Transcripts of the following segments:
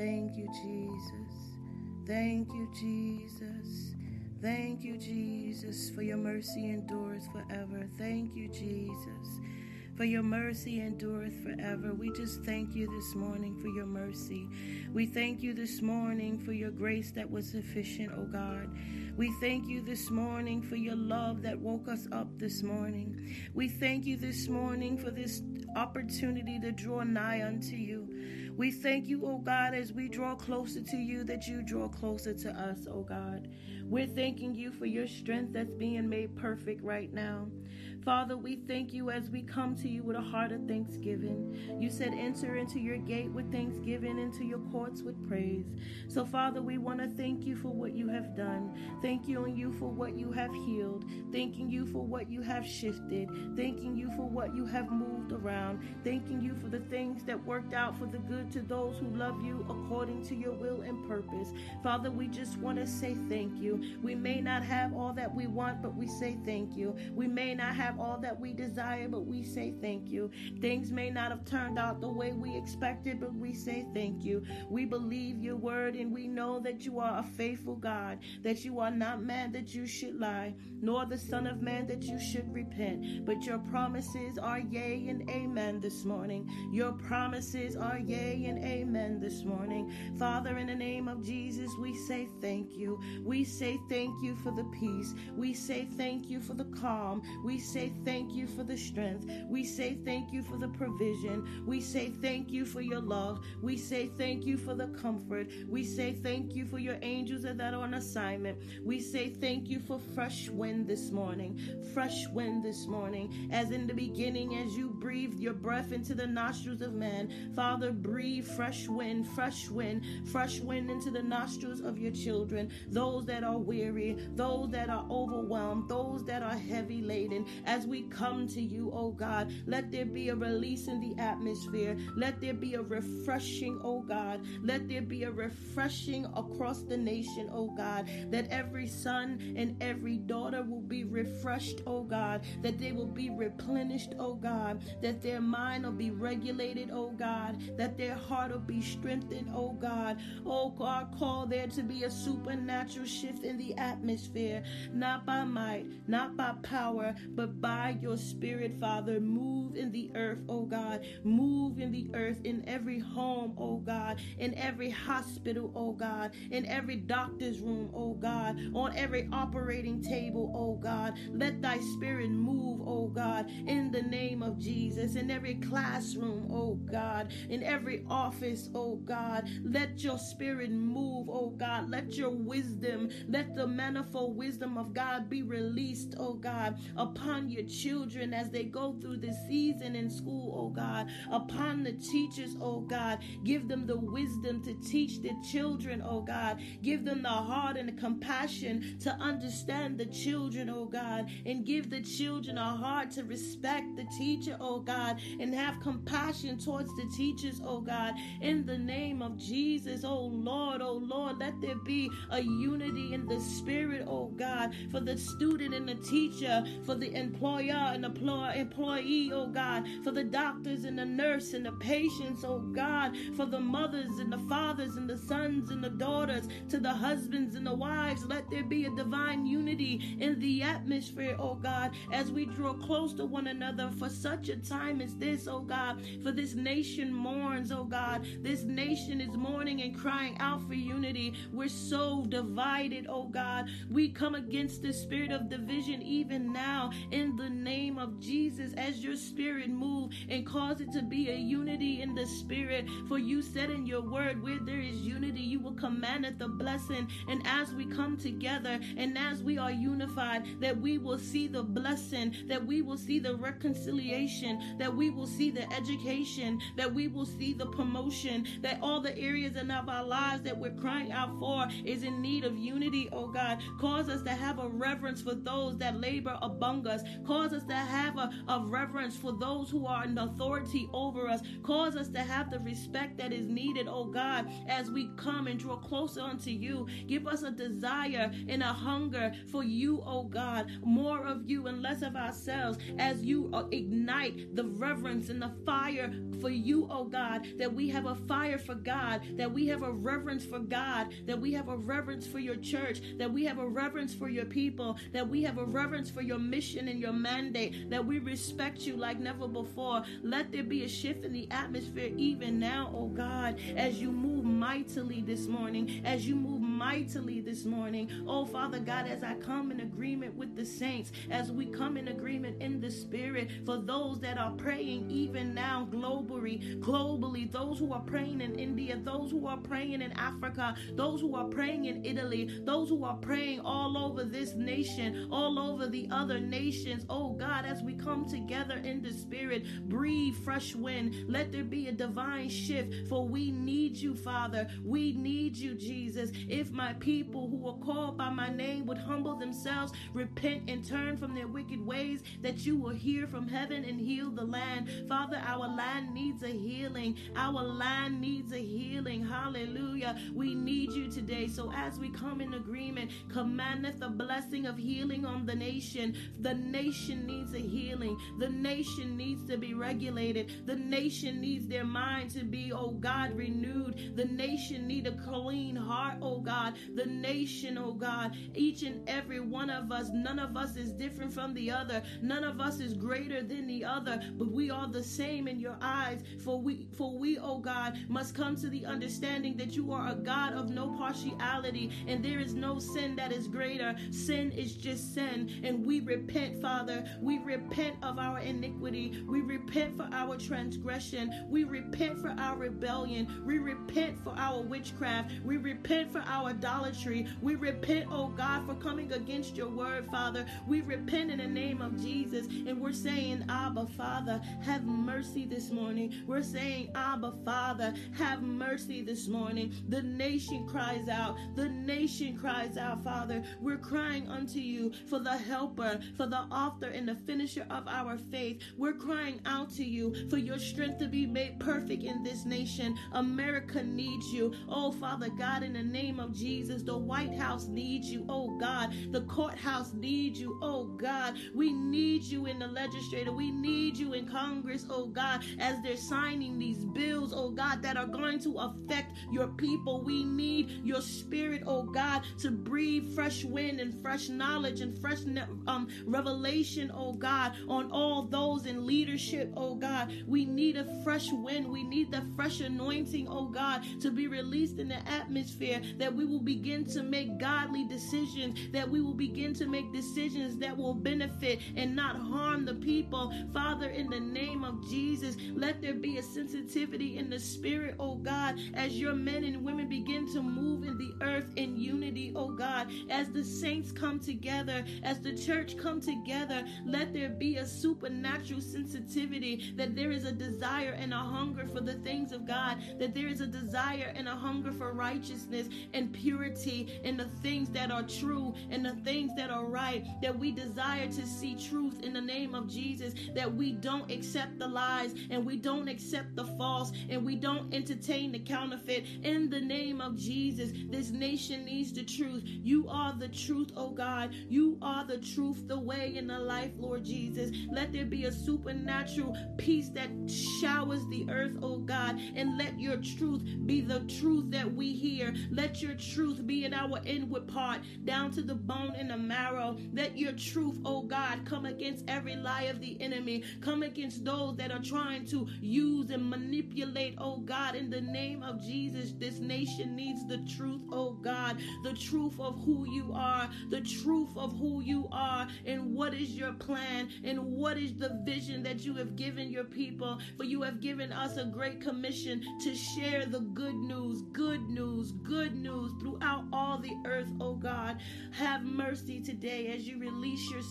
Thank you, Jesus. Thank you, Jesus. Thank you, Jesus, for your mercy endures forever. Thank you, Jesus for your mercy endureth forever. We just thank you this morning for your mercy. We thank you this morning for your grace that was sufficient, O God. We thank you this morning for your love that woke us up this morning. We thank you this morning for this opportunity to draw nigh unto you. We thank you, O God, as we draw closer to you, that you draw closer to us, O God. We're thanking you for your strength that's being made perfect right now. Father, we thank you as we come to you with a heart of thanksgiving. You said, enter into your gate with thanksgiving, into your courts with praise. So, Father, we want to thank you for what you have done. Thank you on you for what you have healed. Thanking you for what you have shifted. Thanking you for what you have moved around. Thanking you for the things that worked out for the good to those who love you according to your will and purpose. Father, we just want to say thank you. We may not have all that we want, but we say thank you. We may not have have all that we desire, but we say thank you. Things may not have turned out the way we expected, but we say thank you. We believe your word and we know that you are a faithful God, that you are not man that you should lie, nor the Son of Man that you should repent. But your promises are yea and amen this morning. Your promises are yea and amen this morning. Father, in the name of Jesus, we say thank you. We say thank you for the peace. We say thank you for the calm. We say say thank you for the strength. We say thank you for the provision. We say thank you for your love. We say thank you for the comfort. We say thank you for your angels that are on assignment. We say thank you for fresh wind this morning. Fresh wind this morning. As in the beginning, as you breathed your breath into the nostrils of man, Father, breathe fresh wind, fresh wind, fresh wind into the nostrils of your children. Those that are weary, those that are overwhelmed, those that are heavy laden as we come to you, oh God. Let there be a release in the atmosphere. Let there be a refreshing, oh God. Let there be a refreshing across the nation, oh God. That every son and every daughter will be refreshed, oh God. That they will be replenished, oh God. That their mind will be regulated, oh God. That their heart will be strengthened, oh God. Oh God, call there to be a supernatural shift in the atmosphere, not by might, not by power, but by your spirit, Father. Move in the earth, oh God. Move in the earth, in every home, oh God. In every hospital, oh God. In every doctor's room, oh God. On every operating table, oh God. Let thy spirit move, oh God. In the name of Jesus. In every classroom, oh God. In every office, oh God. Let your spirit move, oh God. Let your wisdom, let the manifold wisdom of God be released, oh God, upon your children as they go through this season in school, oh God, upon the teachers, oh God. Give them the wisdom to teach the children, oh God. Give them the heart and the compassion to understand the children, oh God, and give the children a heart to respect the teacher, oh God, and have compassion towards the teachers, oh God. In the name of Jesus, oh Lord, oh Lord, let there be a unity in the spirit, oh God, for the student and the teacher, for the employee employer and employee, oh God, for the doctors and the nurse and the patients, oh God, for the mothers and the fathers and the sons and the daughters, to the husbands and the wives. Let there be a divine unity in the atmosphere, oh God, as we draw close to one another for such a time as this, oh God. For this nation mourns, oh God. This nation is mourning and crying out for unity. We're so divided, oh God. We come against the spirit of division even now in the name of Jesus as your spirit move and cause it to be a unity in the spirit. For you said in your word, where there is unity, you will command it the blessing. And as we come together and as we are unified, that we will see the blessing, that we will see the reconciliation, that we will see the education, that we will see the promotion, that all the areas in of our lives that we're crying out for is in need of unity, oh God. Cause us to have a reverence for those that labor among us. Cause us to have a, a reverence for those who are in authority over us. Cause us to have the respect that is needed, oh God, as we come and draw closer unto you. Give us a desire and a hunger for you, oh God. More of you and less of ourselves as you uh, ignite the reverence and the fire for you, oh God, that we have a fire for God, that we have a reverence for God, that we have a reverence for your church, that we have a reverence for your people, that we have a reverence for your mission and your mandate, that we respect you like never before. Let there be a shift in the atmosphere even now, oh God, as you move mightily this morning, as you move mightily this morning. Oh Father God, as I come in agreement with the saints, as we come in agreement in the spirit for those that are praying even now globally, globally, those who are praying in India, those who are praying in Africa, those who are praying in Italy, those who are praying all over this nation, all over the other nations. Oh God, as we come together in the spirit, breathe fresh wind. Let there be a divine shift, for we need you, Father. We need you, Jesus. If my people who are called by my name would humble themselves, repent, and turn from their wicked ways, that you will hear from heaven and heal the land. Father, our land needs a healing. Our land needs a healing. Hallelujah. We need you today. So as we come in agreement, commandeth the blessing of healing on the nation. The nation needs a healing. The nation needs to be regulated. The nation needs their mind to be, oh God, renewed. The nation need a clean heart, oh God. The nation, oh God, each and every one of us, none of us is different from the other. None of us is greater than the other, but we are the same in your eyes. For we, for we, oh God, must come to the understanding that you are a God of no partiality, and there is no sin that is greater. Sin is just sin, and we repent, Father. We repent of our iniquity. We repent for our transgression. We repent for our rebellion. We repent for our witchcraft. We repent for our idolatry. We repent, oh God, for coming against your word, Father. We repent in the name of Jesus, and we're saying, Abba, Father, have mercy this morning. We're saying, Abba, Father, have mercy this morning. The nation cries out. The nation cries out, Father. We're crying unto you for the helper, for the author and the finisher of our faith. We're crying out to you for your strength to be made perfect in this nation. America needs you. Oh, Father God, in the name of Jesus, the White House needs you. Oh, God, the courthouse needs you. Oh, God, we need you in the legislature. We need you in Congress, oh, God, as they're signing these bills, oh, God, that are going to affect your people. We need your spirit, oh, God, to breathe fresh wind and fresh knowledge and fresh um, revelation, oh, God, on all those in leadership, oh, God. We need a fresh wind. We need the fresh anointing, oh, God, to be released in the atmosphere that we will begin to make godly decisions, that we will begin to make decisions that will benefit and not harm the people. Father, in the name of Jesus, let there be a sensitivity in the spirit, oh God, as your men and women begin to move in the earth in oh God, as the saints come together, as the church come together, let there be a supernatural sensitivity that there is a desire and a hunger for the things of God, that there is a desire and a hunger for righteousness and purity and the things that are true and the things that are right, that we desire to see truth in the name of Jesus, that we don't accept the lies and we don't accept the false and we don't entertain the counterfeit in the name of Jesus. This nation needs the truth. You are the truth, oh God. You are the truth, the way, and the life, Lord Jesus. Let there be a supernatural peace that showers the earth, oh God, and let your truth be the truth that we hear. Let your truth be in our inward part, down to the bone and the marrow. Let your truth, oh God, come against every lie of the enemy. Come against those that are trying to use and manipulate, oh God, in the name of Jesus. This nation needs the truth, oh God, the truth of who you are, the truth of who you are, and what is your plan, and what is the vision that you have given your people. For you have given us a great commission to share the good news, good news, good news throughout all the earth, oh God. Have mercy today as you release your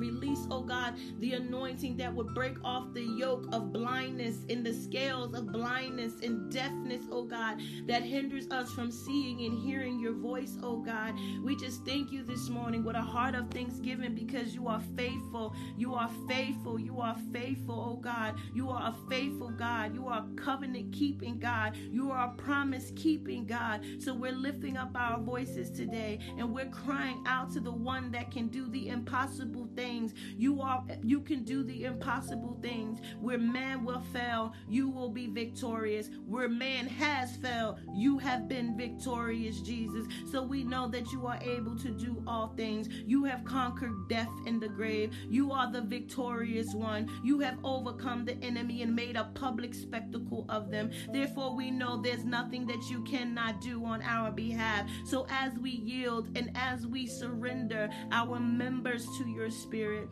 Release, oh God, the anointing that would break off the yoke of blindness in the scales of blindness and deafness, oh God, that hinders us from seeing and hearing your voice, oh God. We just thank you this morning with a heart of thanksgiving because you are faithful. You are faithful. You are faithful, oh God. You are a faithful God. You are a covenant keeping God. You are a promise keeping God. So we're lifting up our voices today and we're crying out to the one that can do the impossible things. You are you can do the impossible things. Where man will fail, you will be victorious. Where man has failed, you have been victorious, Jesus. So we know that you are able to do all things. You have conquered death in the grave. You are the victorious one. You have overcome the enemy and made a public spectacle of them. Therefore, we know there's nothing that you cannot do on our behalf. So as we yield and as we surrender our members to your spirit,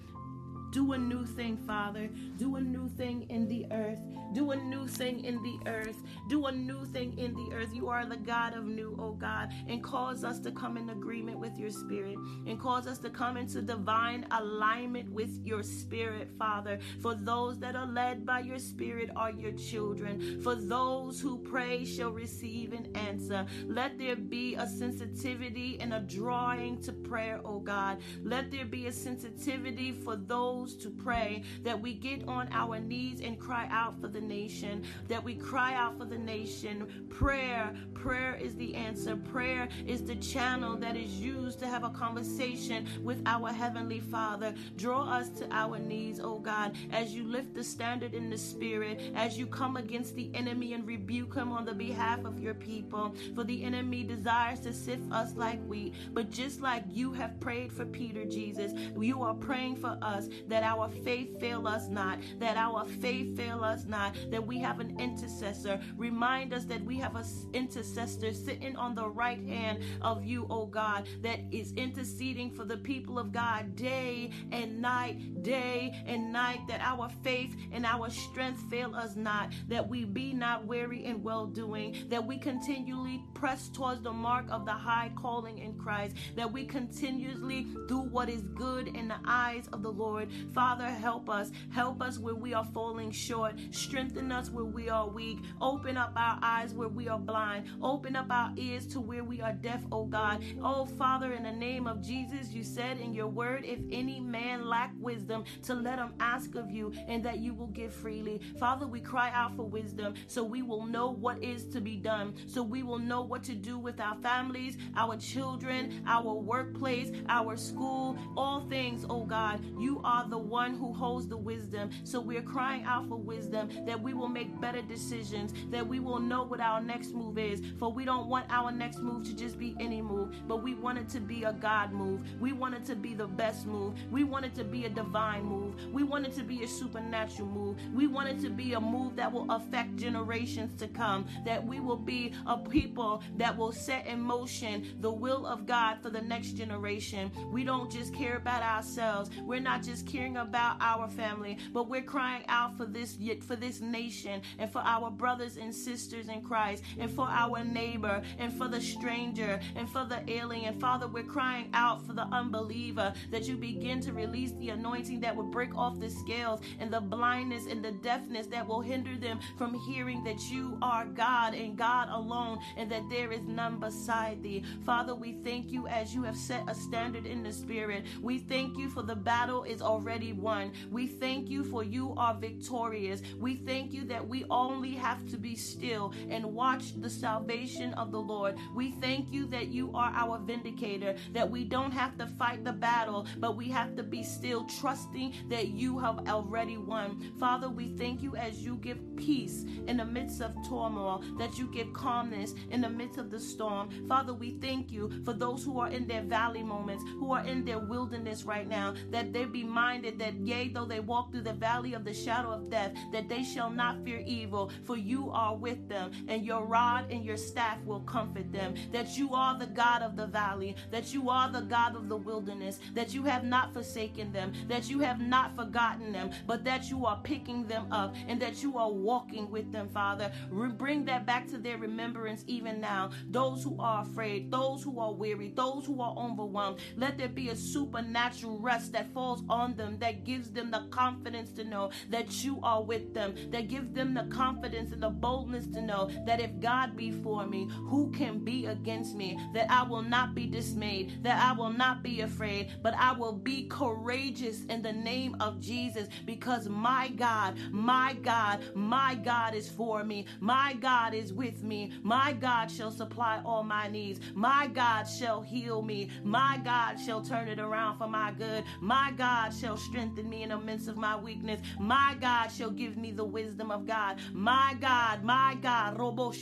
do a new thing, Father. Do a new thing in the earth. Do a new thing in the earth. Do a new thing in the earth. You are the God of new, oh God, and cause us to come in agreement with your spirit and cause us to come into divine alignment with your spirit, Father. For those that are led by your spirit are your children. For those who pray shall receive an answer. Let there be a sensitivity and a drawing to prayer, oh God. Let there be a sensitivity for those to pray, that we get on our knees and cry out for the nation, that we cry out for the nation. Prayer, prayer is the answer. Prayer is the channel that is used to have a conversation with our Heavenly Father. Draw us to our knees, oh God, as you lift the standard in the Spirit, as you come against the enemy and rebuke him on the behalf of your people. For the enemy desires to sift us like wheat. But just like you have prayed for Peter, Jesus, you are praying for us that our faith fail us not, that our faith fail us not, that we have an intercessor. Remind us that we have an intercessor sitting on the right hand of you, oh God, that is interceding for the people of God day and night, day and night, that our faith and our strength fail us not, that we be not weary in well doing, that we continually press towards the mark of the high calling in Christ, that we continuously do what is good in the eyes of the Lord, Father, help us. Help us where we are falling short. Strengthen us where we are weak. Open up our eyes where we are blind. Open up our ears to where we are deaf, oh God. Oh Father, in the name of Jesus, you said in your word, if any man lack wisdom, to let him ask of you, and that you will give freely. Father, we cry out for wisdom so we will know what is to be done, so we will know what to do with our families, our children, our workplace, our school, all things, oh God. You are the one who holds the wisdom. So we're crying out for wisdom that we will make better decisions, that we will know what our next move is. For we don't want our next move to just be any move, but we want it to be a God move. We want it to be the best move. We want it to be a divine move. We want it to be a supernatural move. We want it to be a move that will affect generations to come, that we will be a people that will set in motion the will of God for the next generation. We don't just care about ourselves. We're not just caring caring about our family, but we're crying out for this for this nation and for our brothers and sisters in Christ and for our neighbor and for the stranger and for the alien. Father, we're crying out for the unbeliever that you begin to release the anointing that would break off the scales and the blindness and the deafness that will hinder them from hearing that you are God and God alone and that there is none beside thee. Father, we thank you as you have set a standard in the spirit. We thank you for the battle is already already won. We thank you for you are victorious. We thank you that we only have to be still and watch the salvation of the Lord. We thank you that you are our vindicator, that we don't have to fight the battle, but we have to be still trusting that you have already won. Father, we thank you as you give peace in the midst of turmoil, that you give calmness in the midst of the storm. Father, we thank you for those who are in their valley moments, who are in their wilderness right now, that they be minded that yea, though they walk through the valley of the shadow of death, that they shall not fear evil, for you are with them, and your rod and your staff will comfort them. That you are the God of the valley, that you are the God of the wilderness, that you have not forsaken them, that you have not forgotten them, but that you are picking them up, and that you are walking with them, Father. Bring that back to their remembrance even now. Those who are afraid, those who are weary, those who are overwhelmed, let there be a supernatural rest that falls on them, that gives them the confidence to know that you are with them, that gives them the confidence and the boldness to know that if God be for me, who can be against me? That I will not be dismayed, that I will not be afraid, but I will be courageous in the name of Jesus because my God, my God, my God is for me. My God is with me. My God shall supply all my needs. My God shall heal me. My God shall turn it around for my good. My God shall strengthen me in the midst of my weakness. My God shall give me the wisdom of God. My God, my God, Robo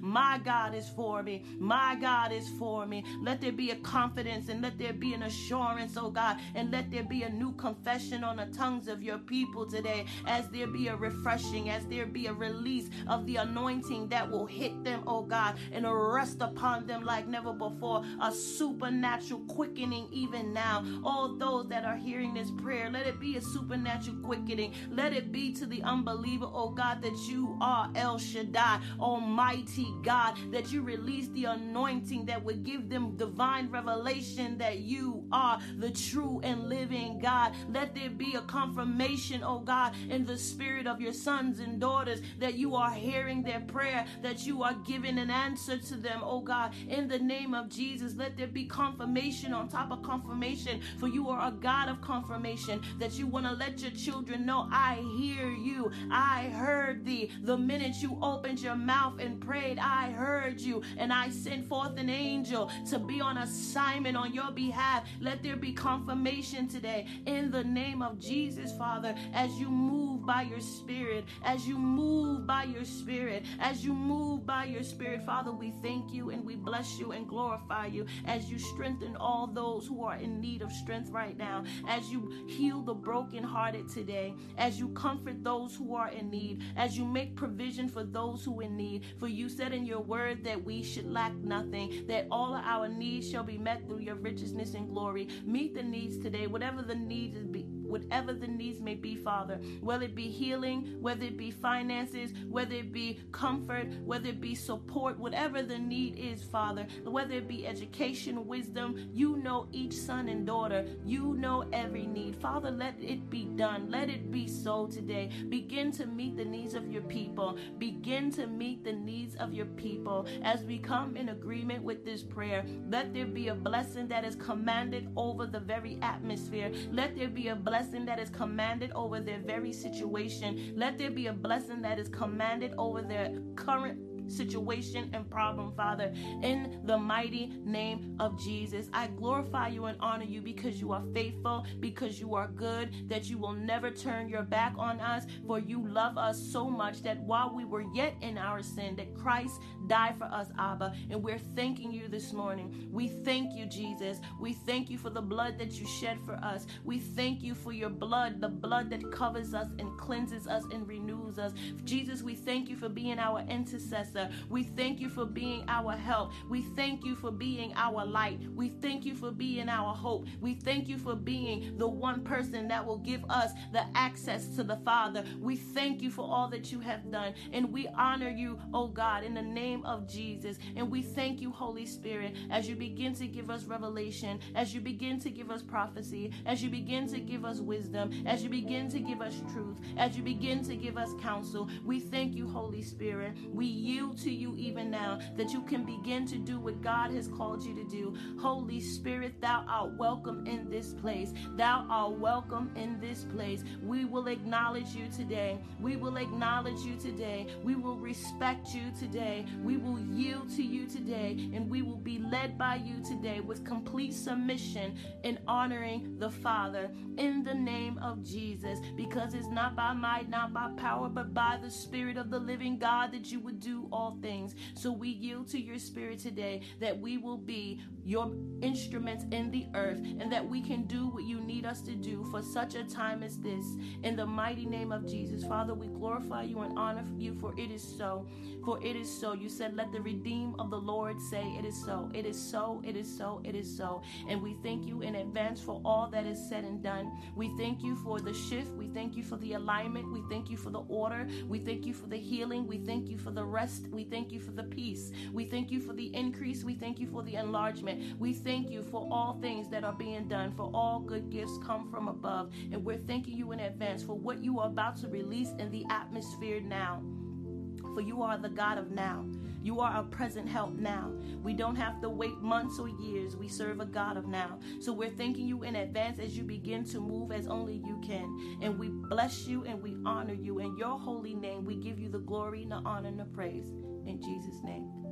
my God is for me. My God is for me. Let there be a confidence and let there be an assurance, oh God, and let there be a new confession on the tongues of your people today as there be a refreshing, as there be a release of the anointing that will hit them, oh God, and rest upon them like never before. A supernatural quickening even now. All those that are hearing this prayer, let it be a supernatural quickening. Let it be to the unbeliever, oh God, that you are El Shaddai, Almighty God, that you release the anointing that would give them divine revelation that you are the true and living God. Let there be a confirmation, oh God, in the spirit of your sons and daughters that you are hearing their prayer, that you are giving an answer to them, oh God, in the name of Jesus. Let there be confirmation on top of confirmation, for you are a God of confirmation, that you want to let your children know, I hear you, I heard thee. The minute you opened your mouth and prayed, I heard you, and I sent forth an angel to be on assignment on your behalf. Let there be confirmation today in the name of Jesus, Father, as you move by your spirit, as you move by your spirit, as you move by your spirit, Father, we thank you and we bless you and glorify you as you strengthen all those who are in need of strength right now, as you heal the brokenhearted today, as you comfort those who are in need, as you make provision for those who in need. For you said in your word that we should lack nothing, that all our needs shall be met through your richness and glory. Meet the needs today, whatever the needs be whatever the needs may be, Father, whether it be healing, whether it be finances, whether it be comfort, whether it be support, whatever the need is, Father, whether it be education, wisdom, you know each son and daughter, you know every need. Father, let it be done. Let it be so today. Begin to meet the needs of your people. Begin to meet the needs of your people as we come in agreement with this prayer. Let there be a blessing that is commanded over the very atmosphere. Let there be a blessing blessing that is commanded over their very situation. Let there be a blessing that is commanded over their current situation and problem, Father, in the mighty name of Jesus. I glorify you and honor you because you are faithful, because you are good, that you will never turn your back on us, for you love us so much that while we were yet in our sin, that Christ died for us, Abba. And we're thanking you this morning. We thank you, Jesus. We thank you for the blood that you shed for us. We thank you for your blood, the blood that covers us and cleanses us and renews us. Jesus, we thank you for being our intercessor. We thank you for being our help. We thank you for being our light. We thank you for being our hope. We thank you for being the one person that will give us the access to the Father. We thank you for all that you have done. And we honor you, oh God, in the name of Jesus. And we thank you, Holy Spirit, as you begin to give us revelation, as you begin to give us prophecy, as you begin to give us wisdom, as you begin to give us truth, as you begin to give us counsel. We thank you, Holy Spirit. We yield to you even now that you can begin to do what God has called you to do. Holy Spirit, thou art welcome in this place. Thou art welcome in this place. We will acknowledge you today. We will acknowledge you today. We will respect you today. We will yield to you today. And we will be led by you today with complete submission in honoring the Father in the name of Jesus. Because it's not by might, not by power, but by the Spirit of the living God that you would do all things. So we yield to your spirit today that we will be your instruments in the earth and that we can do what you need us to do for such a time as this. In the mighty name of Jesus, Father, we glorify you and honor you, for it is so. For it is so. You said, Let the redeem of the Lord say, It is so. It is so. It is so. It is so. And we thank you in advance for all that is said and done. We thank you for the shift. We thank you for the alignment. We thank you for the order. We thank you for the healing. We thank you for the rest. We thank you for the peace. We thank you for the increase. We thank you for the enlargement. We thank you for all things that are being done, for all good gifts come from above. And we're thanking you in advance for what you are about to release in the atmosphere now. For you are the God of now. You are a present help now. We don't have to wait months or years. We serve a God of now. So we're thanking you in advance as you begin to move as only you can. And we bless you and we honor you. In your holy name, we give you the glory, and the honor, and the praise. In Jesus' name.